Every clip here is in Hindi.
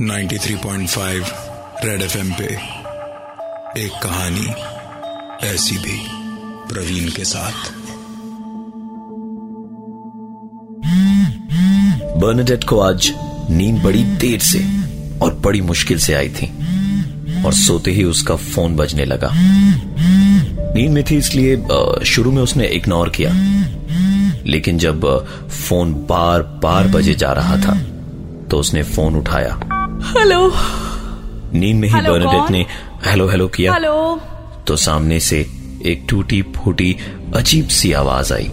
93.5 रेड एफएम पे एक कहानी ऐसी भी प्रवीण के साथ। बर्नाडेट को आज नींद बड़ी देर से और बड़ी मुश्किल से आई थी और सोते ही उसका फ़ोन बजने लगा। नींद में थी इसलिए शुरू में उसने इग्नोर किया। लेकिन जब फ़ोन बार बार बजे जा रहा था तो उसने फ़ोन उठाया। हेलो। नींद में ही बर्नाडेट? ने हेलो हेलो किया। हेलो। तो सामने से एक टूटी फूटी अजीब सी आवाज़ आई।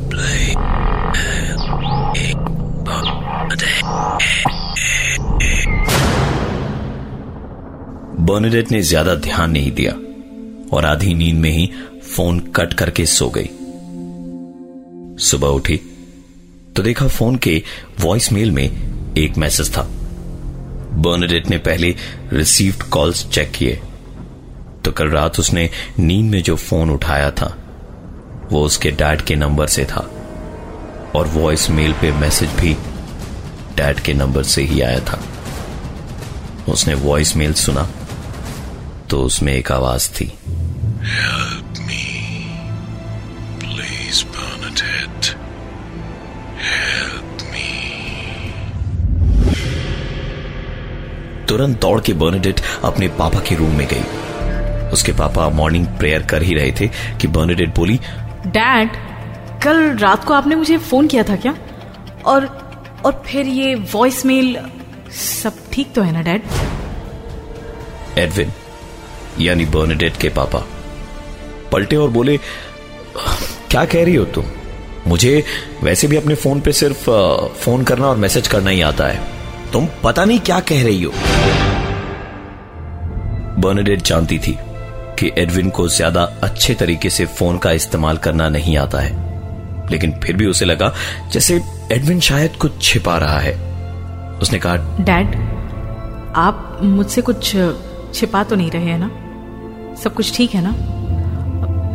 बर्नाडेट ने ज़्यादा ध्यान नहीं दिया और आधी नींद में ही फ़ोन कट करके सो गई। सुबह उठी तो देखा फ़ोन के वॉइस मेल में एक मैसेज था। बर्नाडेट ने पहले रिसीव्ड कॉल्स चेक किए। तो कल रात उसने नींद में जो फ़ोन उठाया था, वो उसके डैड के नंबर से था। और वॉइस मेल पे मैसेज भी डैड के नंबर से ही आया था। उसने वॉइस मेल सुना तो उसमें एक आवाज़ थी। तुरंत दौड़ के बर्नाडेट अपने पापा के रूम में गई। उसके पापा मॉर्निंग प्रेयर कर ही रहे थे कि बर्नाडेट बोली डैड कल रात को आपने मुझे फ़ोन किया था क्या? और और फिर ये वॉइस मेल सब ठीक तो है ना डैड एडविन यानी बर्नाडेट के पापा पलटे और बोले क्या कह रही हो तुम? मुझे वैसे भी अपने फ़ोन पे सिर्फ़ फ़ोन करना और मैसेज करना ही आता है। तुम पता नहीं क्या कह रही हो। बर्नाडेट जानती थी कि एडविन को ज़्यादा अच्छे तरीके से फ़ोन का इस्तेमाल करना नहीं आता है। लेकिन फिर भी उसे लगा जैसे एडविन शायद कुछ छिपा रहा है। उसने कहा डैड आप मुझसे कुछ छिपा तो नहीं रहे हैं ना? सब कुछ ठीक है ना?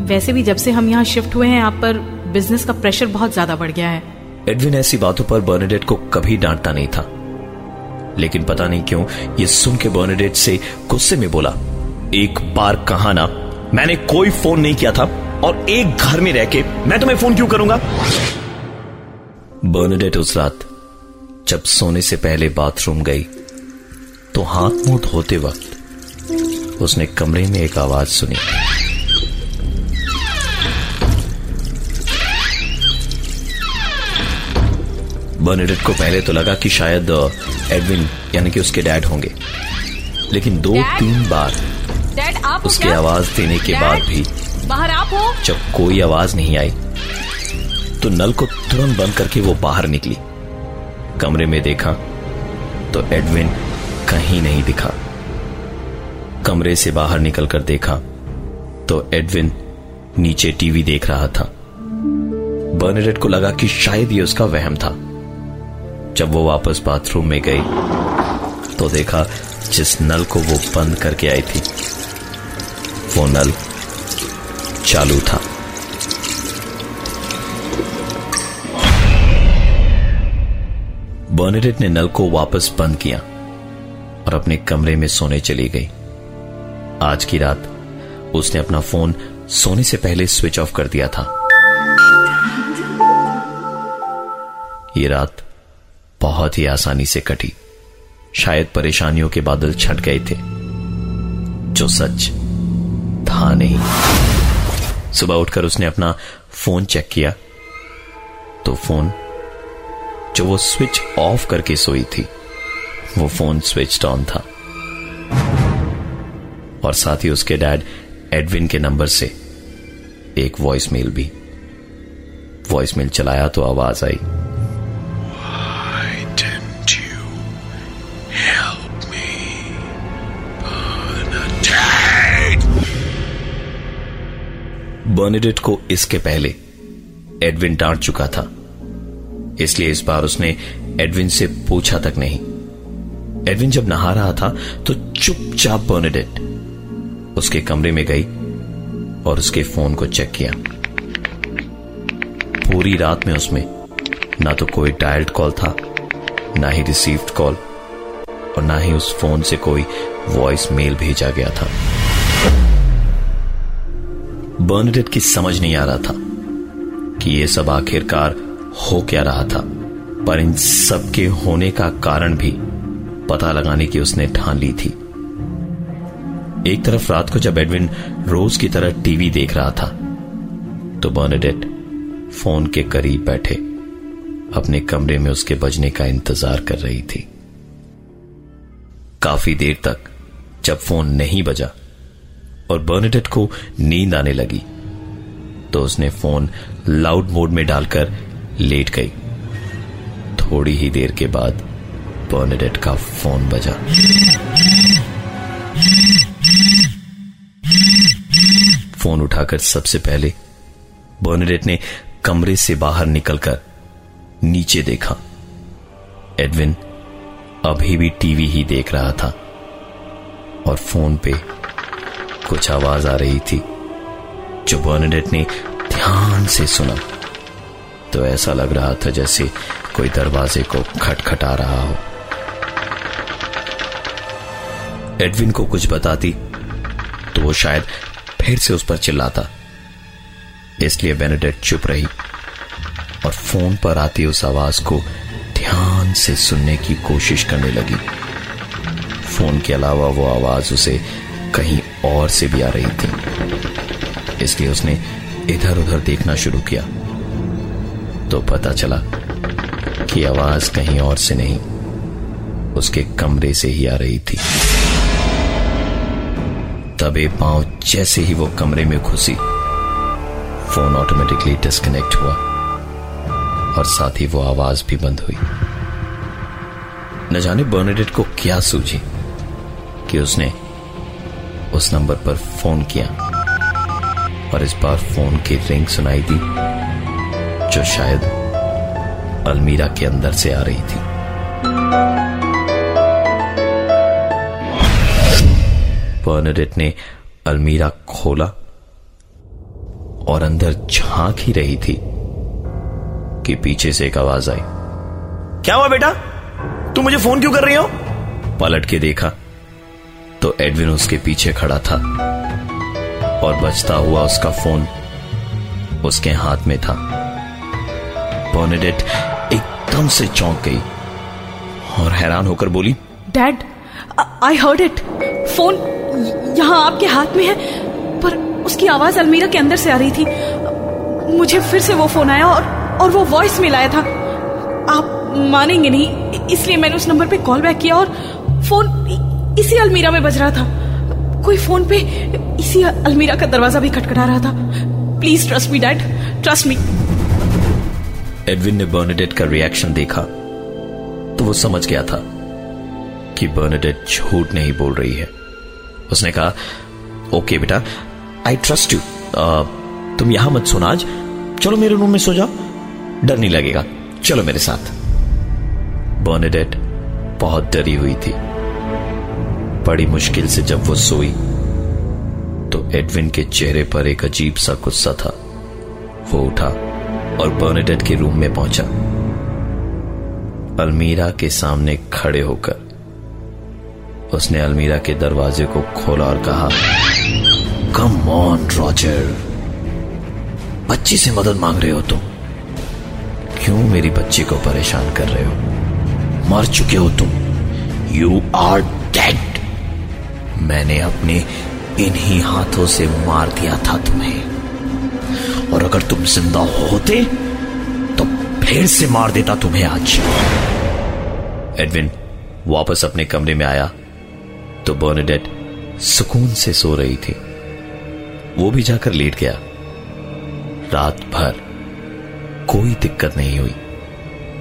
वैसे भी जब से हम यहाँ शिफ्ट हुए हैं आप पर बिज़नेस का प्रेशर बहुत ज़्यादा बढ़ गया है। एडविन ऐसी बातों पर बर्नाडेट को कभी डांटता नहीं था। लेकिन पता नहीं क्यों ये सुन के बर्नाडेट से गुस्से में बोला, एक बार कहा ना, मैंने कोई फ़ोन नहीं किया था और एक घर में रह के मैं तुम्हें फ़ोन क्यों करूँगा? बर्नाडेट उस रात, जब सोने से पहले बाथरूम गई तो हाथ मुँह धोते वक्त उसने कमरे में एक आवाज़ सुनी। बर्नाडेट को पहले तो लगा कि शायद एडविन यानी कि उसके डैड होंगे। लेकिन दो डैड? तीन बार डैड आप उसके आवाज़ देने के डैड? बाद भी बाहर आप हो? जब कोई आवाज़ नहीं आई तो नल को तुरंत बंद करके वो बाहर निकली। कमरे में देखा तो एडविन कहीं नहीं दिखा। कमरे से बाहर निकलकर देखा तो एडविन नीचे टीवी देख रहा था। बर्नाडेट को लगा कि शायद ये उसका वहम था। जब वो वापस बाथरूम में गई तो देखा जिस नल को वो बंद करके आई थी, वो नल चालू था। बर्नेडेट ने नल को वापस बंद किया और अपने कमरे में सोने चली गई। आज की रात उसने अपना फ़ोन सोने से पहले स्विच ऑफ़ कर दिया था। ये रात बहुत ही आसानी से कटी। शायद परेशानियों के बादल छट गए थे। जो सच था नहीं। सुबह उठकर उसने अपना फ़ोन चेक किया। तो फ़ोन जो वो स्विच ऑफ़ करके सोई थी, वो फ़ोन स्विच ऑन था। और साथ ही उसके डैड एडविन के नंबर से एक वॉइस मेल भी। वॉइस मेल चलाया तो आवाज़ आई। बर्नेडेट को इसके पहले एडविन डांट चुका था। इसलिए इस बार उसने एडविन से पूछा तक नहीं। एडविन जब नहा रहा था तो चुपचाप बर्नेडेट उसके कमरे में गई और उसके फ़ोन को चेक किया। पूरी रात में उसमें ना तो कोई डायल्ड कॉल था, ना ही रिसीव्ड कॉल और ना ही उस फ़ोन से कोई वॉइस मेल भेजा गया था। बर्नडेट की समझ नहीं आ रहा था कि यह सब आखिरकार हो क्या रहा था, पर इन सब के होने का कारण भी पता लगाने की उसने ठान ली थी। एक तरफ़ रात को जब एडविन रोज की तरह टीवी देख रहा था तो बर्नडेट फ़ोन के करीब बैठे, अपने कमरे में उसके बजने का इंतज़ार कर रही थी। काफ़ी देर तक जब फ़ोन नहीं बजा और बर्नेडेट को नींद आने लगी। तो उसने फ़ोन लाउड मोड में डालकर लेट गई। थोड़ी ही देर के बाद बर्नेडेट का फ़ोन बजा। फ़ोन उठाकर सबसे पहले बर्नेडेट ने कमरे से बाहर निकलकर नीचे देखा। एडविन अभी भी टीवी ही देख रहा था और फ़ोन पे कुछ आवाज़ आ रही थी, जो बर्नेडेट ने ध्यान से सुना। तो ऐसा लग रहा था जैसे कोई दरवाजे को खटखटा रहा हो। एडविन को कुछ बताती तो वो शायद फिर से उस पर चिल्लाता। इसलिए बेनेडेट चुप रही और फ़ोन पर आती उस आवाज़ को ध्यान से सुनने की कोशिश करने लगी। फ़ोन के अलावा वो आवाज़ उसे कहीं और से भी आ रही थी। इसलिए उसने इधर उधर देखना शुरू किया। तो पता चला कि आवाज़ कहीं और से नहीं, उसके कमरे से ही आ रही थी। तबे पाँव जैसे ही वो कमरे में घुसी, फ़ोन ऑटोमेटिकली डिस्कनेक्ट हुआ और साथ ही वो आवाज़ भी बंद हुई। न जाने बर्नेडेट को क्या सूझी कि उसने उस नंबर पर फ़ोन किया और इस बार फ़ोन की रिंग सुनाई दी जो शायद अलमीरा के अंदर से आ रही थी। बर्नेडेट ने अलमीरा खोला और अंदर झाँक ही रही थी कि पीछे से एक आवाज़ आई। क्या हुआ बेटा? तू मुझे फ़ोन क्यों कर रही हो? पलट के देखा तो एडविन उसके पीछे खड़ा था और बचता हुआ उसका फ़ोन उसके हाथ में था। बोनेडेट एकदम से चौंक गई और हैरान होकर बोली, dad, I heard it. Phone यहाँ आपके हाथ में है, पर उसकी आवाज़ अलमीरा के अंदर से आ रही थी। मुझे फिर से वो फ़ोन आया और और वो वॉइस मेल आया था। आप मानेंगे नहीं, इसलिए मैंने उस नंबर पे कॉल बैक किया और फ़ोन इसी अलमीरा में बज रहा था। कोई फ़ोन पे इसी अलमीरा का दरवाज़ा भी खटखटा रहा था। Please trust me dad trust me Edwin ने बर्नेडेट का रिएक्शन देखा तो वो समझ गया था कि बर्नेडेट झूठ नहीं बोल रही है। उसने कहा ओके okay, बेटा आई ट्रस्ट यू तुम यहाँ मत सोना आज। चलो मेरे रूम में सो जाओ। डर नहीं लगेगा। चलो मेरे साथ. बर्नेडेट बहुत डरी हुई थी। बड़ी मुश्किल से जब वो सोई तो एडविन के चेहरे पर एक अजीब सा गुस्सा था। वो उठा और बर्नेडेट के रूम में पहुँचा। अलमीरा के सामने खड़े होकर उसने अलमीरा के दरवाजे को खोला और कहा कम ऑन रॉजर बच्ची से मदद मांग रहे हो तुम। क्यों मेरी बच्ची को परेशान कर रहे हो? मर चुके हो तुम। यू आर डेड मैंने अपने इन्हीं हाथों से मार दिया था तुम्हें। और अगर तुम ज़िंदा होते तो फिर से मार देता तुम्हें आज। एडविन, वापस अपने कमरे में आया तो बर्नेडेट सुकून से सो रही थी। वो भी जाकर लेट गया। रात भर कोई दिक्कत नहीं हुई।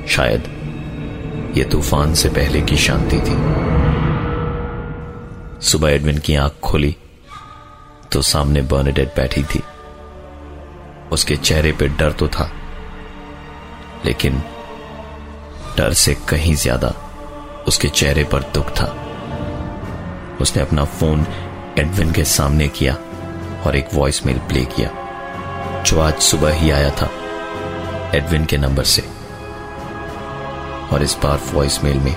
शायद यह तूफ़ान से पहले की शांति थी। सुबह एडविन की आँख खोली तो सामने बर्नेडेट बैठी थी। उसके चेहरे पे डर तो था, लेकिन डर से कहीं ज़्यादा उसके चेहरे पर दुख था। उसने अपना फ़ोन एडविन के सामने किया और एक वॉइस मेल प्ले किया, जो आज सुबह ही आया था एडविन के नंबर से। और इस बार वॉइस मेल में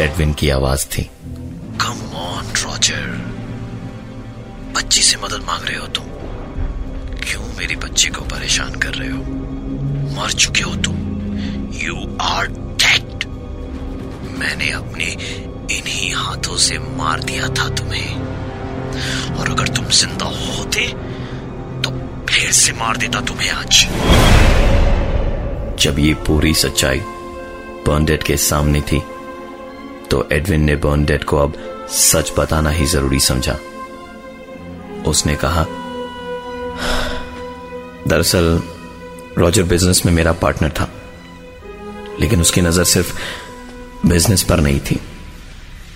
एडविन की आवाज़ थी। रॉजर बच्ची से मदद मांग रहे हो तुम। क्यों मेरी बच्ची को परेशान कर रहे हो? मर चुके हो तुम। यू आर डेड मैंने अपने इन्हीं हाथों से मार दिया था तुम्हें। और अगर तुम ज़िंदा होते तो फिर से मार देता तुम्हें आज। जब ये पूरी सच्चाई बर्नडेड के सामने थी तो एडविन ने बर्नडेड को अब सच बताना ही ज़रूरी समझा। उसने कहा, दरअसल, रॉजर बिज़नेस में मेरा पार्टनर था, लेकिन उसकी नज़र सिर्फ़ बिज़नेस पर नहीं थी।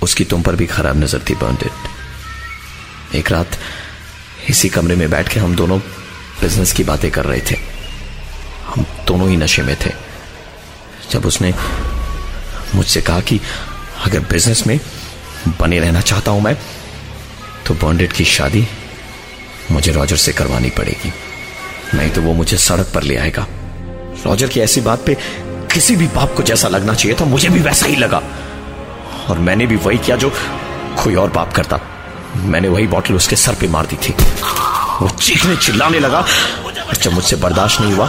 उसकी तुम पर भी खराब नज़र थी बर्नडेड एक रात, इसी कमरे में बैठ के हम दोनों बिज़नेस की बातें कर रहे थे। हम दोनों ही नशे में थे। जब उसने मुझसे कहा कि अगर बिज़नेस में बने रहना चाहता हूँ मैं तो बॉन्डेड की शादी मुझे रॉजर से करवानी पड़ेगी। नहीं तो वो मुझे सड़क पर ले आएगा। रॉजर की ऐसी बात पे किसी भी बाप को जैसा लगना चाहिए था, मुझे भी वैसा ही लगा। और मैंने भी वही किया जो कोई और बाप करता। मैंने वही बॉटल उसके सर पे मार दी थी। वो चीखने चिल्लाने लगा। और जब मुझसे बर्दाश्त नहीं हुआ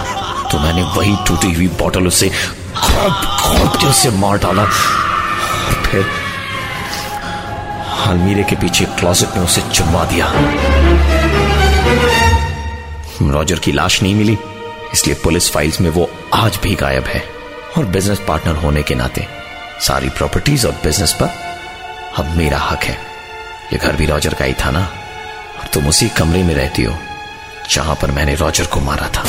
तो मैंने वही टूटी हुई बॉटल उसे खोप खोप के उसे मार डाला। और फिर अलमीरे के पीछे क्लोजेट में उसे चुनवा दिया। रॉजर की लाश नहीं मिली, इसलिए पुलिस फाइल्स में वो आज भी गायब है। और बिज़नेस पार्टनर होने के नाते, सारी प्रॉपर्टीज़ और बिज़नेस पर अब मेरा हक है। ये घर भी रॉजर का ही था ना? और तुम उसी कमरे में रहती हो, जहाँ पर मैंने रॉजर को मारा था।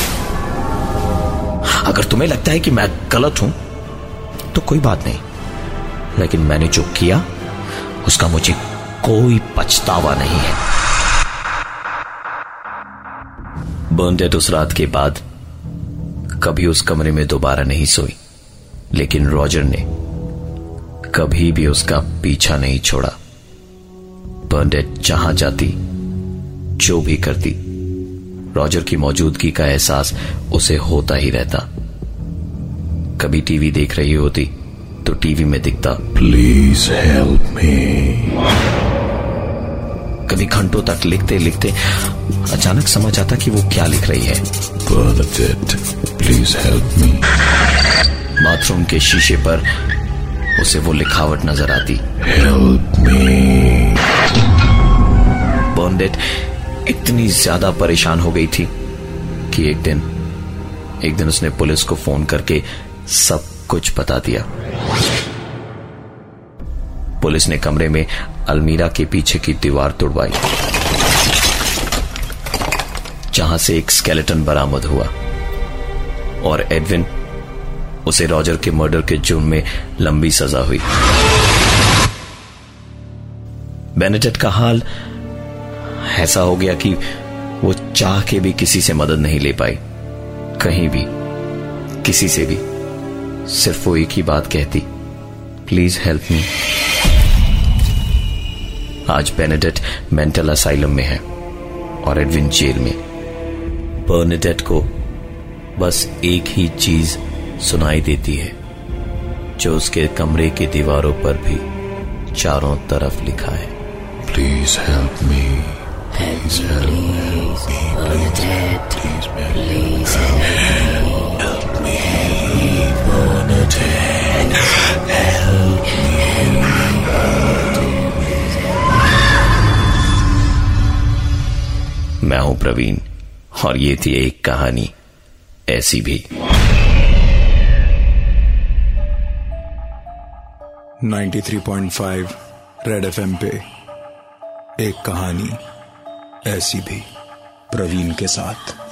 अगर तुम्हें लगता है कि मैं गलत हूँ तो कोई बात नहीं। लेकिन मैंने जो किया उसका मुझे कोई पछतावा नहीं है। बर्नडेड उस रात के बाद कभी उस कमरे में दोबारा नहीं सोई, लेकिन रॉजर ने कभी भी उसका पीछा नहीं छोड़ा। बर्नडेड जहाँ जाती, जो भी करती, रॉजर की मौजूदगी का एहसास उसे होता ही रहता। कभी टीवी देख रही होती तो टीवी में दिखता। प्लीज़ हेल्प मी कभी घंटों तक लिखते लिखते अचानक समझ आता कि वो क्या लिख रही है। प्लीज़ हेल्प मी बाथरूम के शीशे पर उसे वो लिखावट नज़र आती। हेल्प मी बॉन्डेट इतनी ज़्यादा परेशान हो गई थी कि एक दिन एक दिन उसने पुलिस को फ़ोन करके सब कुछ बता दिया। पुलिस ने कमरे में अलमीरा के पीछे की दीवार तोड़वाई, जहाँ से एक स्केलेटन बरामद हुआ। और एडविन उसे रॉजर के मर्डर के जुर्म में लंबी सजा हुई। बेनेटेट का हाल ऐसा हो गया कि वो चाह के भी किसी से मदद नहीं ले पाई। कहीं भी, किसी से भी। सिर्फ़ वो एक ही बात कहती प्लीज़ हेल्प मी आज बेनेडेट मेंटल असाइलम में है और एडविन जेल में। बर्नेडेट को बस एक ही चीज़ सुनाई देती है जो उसके कमरे की दीवारों पर भी चारों तरफ़ लिखा है। Please help me please help me please please हूँ प्रवीण। और ये थी एक कहानी, ऐसी भी। 93.5 रेड एफएम पे, एक कहानी, ऐसी भी, प्रवीण के साथ।